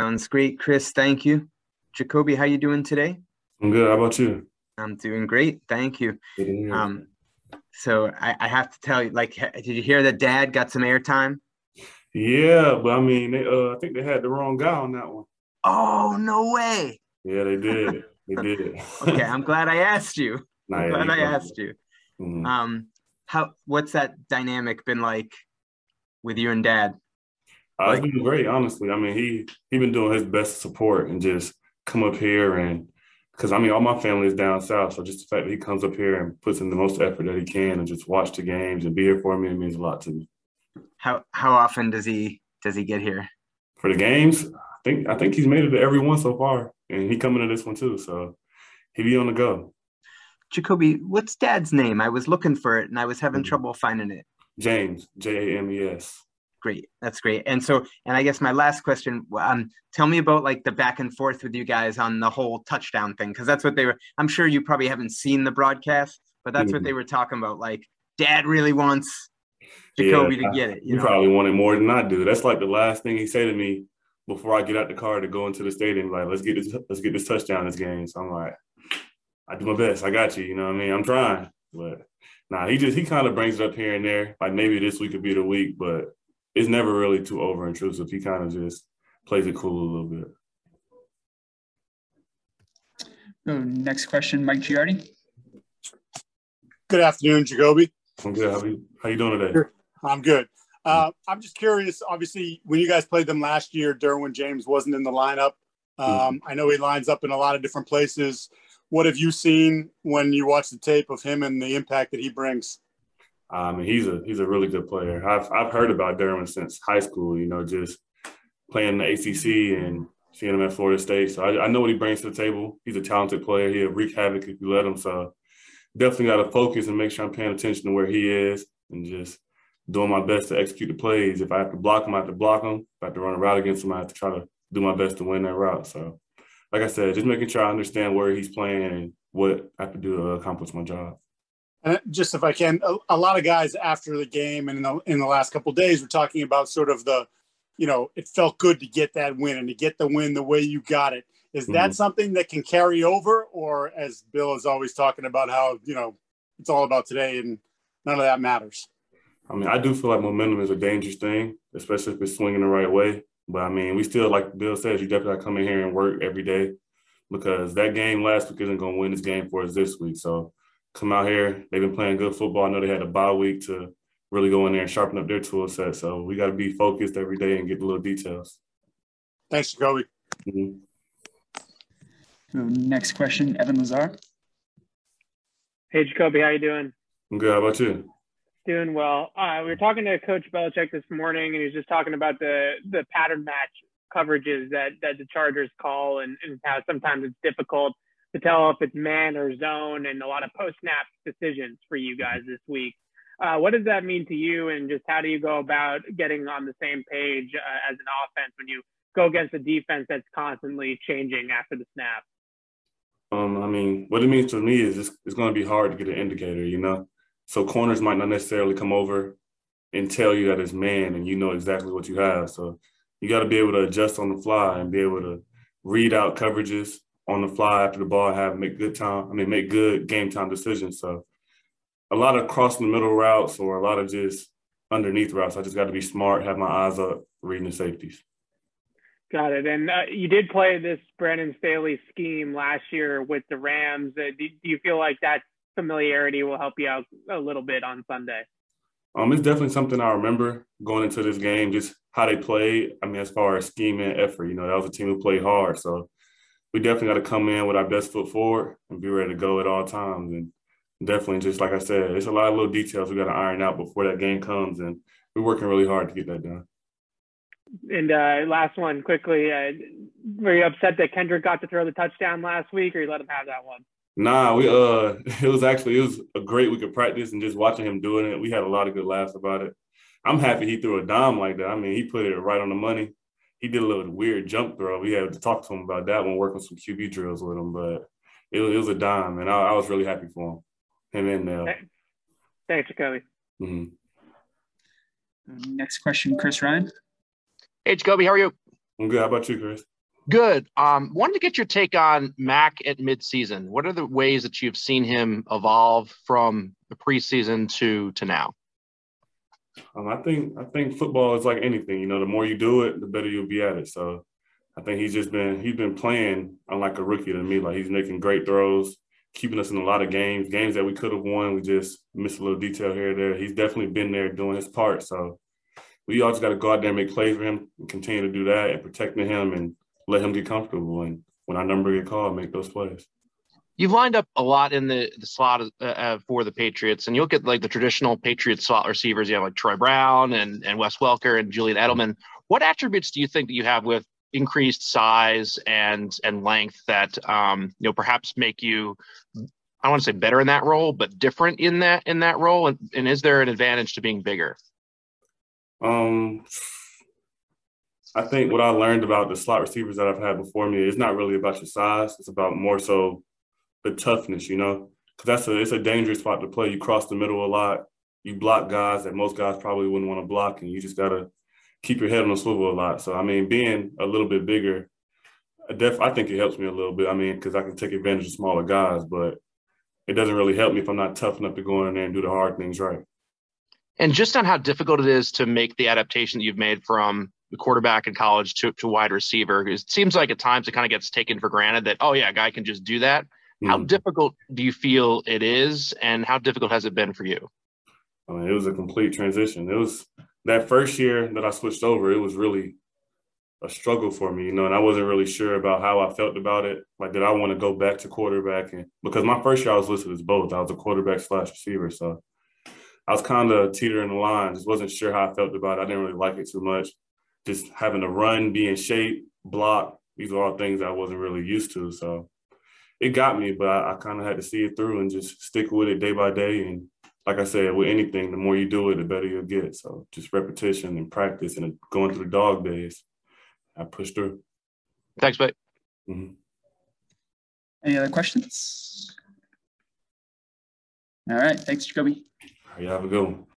Sounds great, Chris. Thank you. Jakobi, how you doing today? I'm good. How about you? I'm doing great. Thank you. Um, so I, I, have to tell you, like, did you hear that Dad got some airtime? Yeah, but I mean, they, uh, I think they had the wrong guy on that one. Oh no way! Yeah, they did. They did. okay, I'm glad I asked you. Nah, I'm glad I asked you. Mm-hmm. Um, how what's that dynamic been like with you and Dad? Like, it's been great, honestly. I mean, he he been doing his best support and just come up here and because I mean, all my family is down south, so just the fact that he comes up here and puts in the most effort that he can and just watch the games and be here for me, it means a lot to me. How how often does he does he get here for the games? I think I think he's made it to every one so far, and he coming to this one too, so he be on the go. Jakobi, what's Dad's name? I was looking for it and I was having mm-hmm. trouble finding it. James J A M E S great. That's great. And so and i guess my last question um tell me about like the back and forth with you guys on the whole touchdown thing because that's what they were i'm sure you probably haven't seen the broadcast but that's mm-hmm. what they were talking about like dad really wants jakobi yeah, to get it you, you probably want it more than i do. That's like the last thing he said to me before i get out the car to go into the stadium like let's get this let's get this touchdown this game. So i'm like i do my best. I got you you know what i mean? I'm trying but Nah, he just he kind of brings it up here and there. Like maybe this week could be the week, but it's never really too over intrusive. He kind of just plays it cool a little bit. Next question, Mike Giardi. Good afternoon, Jakobi. I'm good. How you, how you doing today? I'm good. Uh, I'm just curious. Obviously, when you guys played them last year, Derwin James wasn't in the lineup. Um, mm-hmm. I know he lines up in a lot of different places. What have you seen when you watch the tape of him and the impact that he brings? I mean, he's a he's a really good player. I've I've heard about Derwin since high school. You know, just playing the ACC and seeing him at Florida State. So I, I know what he brings to the table. He's a talented player. He'll wreak havoc if you let him. So definitely got to focus and make sure I'm paying attention to where he is and just doing my best to execute the plays. If I have to block him, I have to block him. If I have to run a route against him, I have to try to do my best to win that route. So, like I said, just making sure I understand where he's playing and what I have to do to accomplish my job. And just if I can, a, a, lot of guys after the game and in the in the last couple days were talking about sort of the, you know, it felt good to get that win and to get the win the way you got it. Is that mm-hmm. something that can carry over, or as Bill is always talking about how you know it's all about today and none of that matters? I mean, I do feel like momentum is a dangerous thing, especially if it's swinging the right way. But I mean, we still, like Bill says, you definitely got to come in here and work every day because that game last week isn't going to win this game for us this week. So come out here. They've been playing good football. I know they had a bye week to really go in there and sharpen up their tool set. So we got to be focused every day and get the little details. Thanks, Jakobi. Mm-hmm. Next question, Evan Lazar. Hey, Jakobi, how you doing? I'm good. How about you? Doing well. Uh, we were talking to Coach Belichick this morning, and he was just talking about the the pattern match coverages that that the Chargers call, and, and how sometimes it's difficult to tell if it's man or zone and a lot of post snap decisions for you guys this week. Uh, what does that mean to you, and just how do you go about getting on the same page uh, as an offense when you go against a defense that's constantly changing after the snap? Um, I mean, what it means to me is it's, it's going to be hard to get an indicator, you know. So corners might not necessarily come over and tell you that it's man, and you know exactly what you have. So you got to be able to adjust on the fly and be able to read out coverages on the fly after the ball, have make good time. I mean, make good game time decisions. So a lot of crossing the middle routes or a lot of just underneath routes. I just got to be smart, have my eyes up, reading the safeties. Got it. And uh, you did play this Brandon Staley scheme last year with the Rams. Uh, do, do, you feel like that familiarity will help you out a little bit on Sunday? Um, it's definitely something I remember going into this game, just how they played. I mean, as far as scheme and effort, you know, that was a team who played hard. So we definitely got to come in with our best foot forward and be ready to go at all times. And definitely, just like I said, it's a lot of little details we got to iron out before that game comes, and we're working really hard to get that done. And uh, last one, quickly, uh, were you upset that Kendrick got to throw the touchdown last week, or you let him have that one? Nah, we uh, it was actually it was a great week of practice, and just watching him doing it, we had a lot of good laughs about it. I'm happy he threw a dime like that. I mean, he put it right on the money he did a little weird jump throw. We had to talk to him about that one, working some QB drills with him, but it, it was a dime, and I, I, was really happy for him. Him and Nell. Thanks, Jakobi. Mm-hmm. Next question, Chris Ryan. Hey, Jakobi, how are you? I'm good. How about you, Chris? Good. Um, wanted to get your take on Mac at midseason. What are the ways that you've seen him evolve from the preseason to to now? Um, I think I think football is like anything. You know, the more you do it, the better you'll be at it. So I think he's just been he's been playing unlike a rookie to me. Like he's making great throws, keeping us in a lot of games, games that we could have won. We just missed a little detail here or there. He's definitely been there doing his part. So we all just got to go out there and make plays for him and continue to do that and protecting him and let him get comfortable. And when our number get called, make those plays. You've lined up a lot in the, the slot uh, uh, for the Patriots, and you'll get like the traditional Patriots slot receivers. You have like Troy Brown and, and Wes Welker and Julian Edelman. What attributes do you think that you have with increased size and and length that um, you know perhaps make you I don't want to say better in that role, but different in that in that role? And, and is there an advantage to being bigger? Um, I think what I learned about the slot receivers that I've had before me is not really about your size. It's about more so the toughness, you know, because that's a it's a dangerous spot to play. You cross the middle a lot. You block guys that most guys probably wouldn't want to block, and you just gotta keep your head on the swivel a lot. So I mean, being a little bit bigger, I def I think it helps me a little bit. I mean, because I can take advantage of smaller guys, but it doesn't really help me if I'm not tough enough to go in there and do the hard things right. And just on how difficult it is to make the adaptation that you've made from the quarterback in college to, to wide receiver, it seems like at times it kind of gets taken for granted that, oh, yeah, a guy can just do that. Mm-hmm. How difficult do you feel it is, and how difficult has it been for you? I mean, it was a complete transition. It was that first year that I switched over, it was really a struggle for me, you know, and I wasn't really sure about how I felt about it. Like, did I want to go back to quarterback? And because my first year I was listed as both, I was a quarterback slash receiver. So I was kind of teetering the line. Just wasn't sure how I felt about it. I didn't really like it too much. Just having to run, be in shape, block. These are all things I wasn't really used to. So it got me, but I, I kind of had to see it through and just stick with it day by day. And like I said, with anything, the more you do it, the better you'll get. So just repetition and practice and going through the dog days, I pushed through. Thanks, mate. Mm-hmm. Any other questions? All right. Thanks, Jakobi. You have a good one.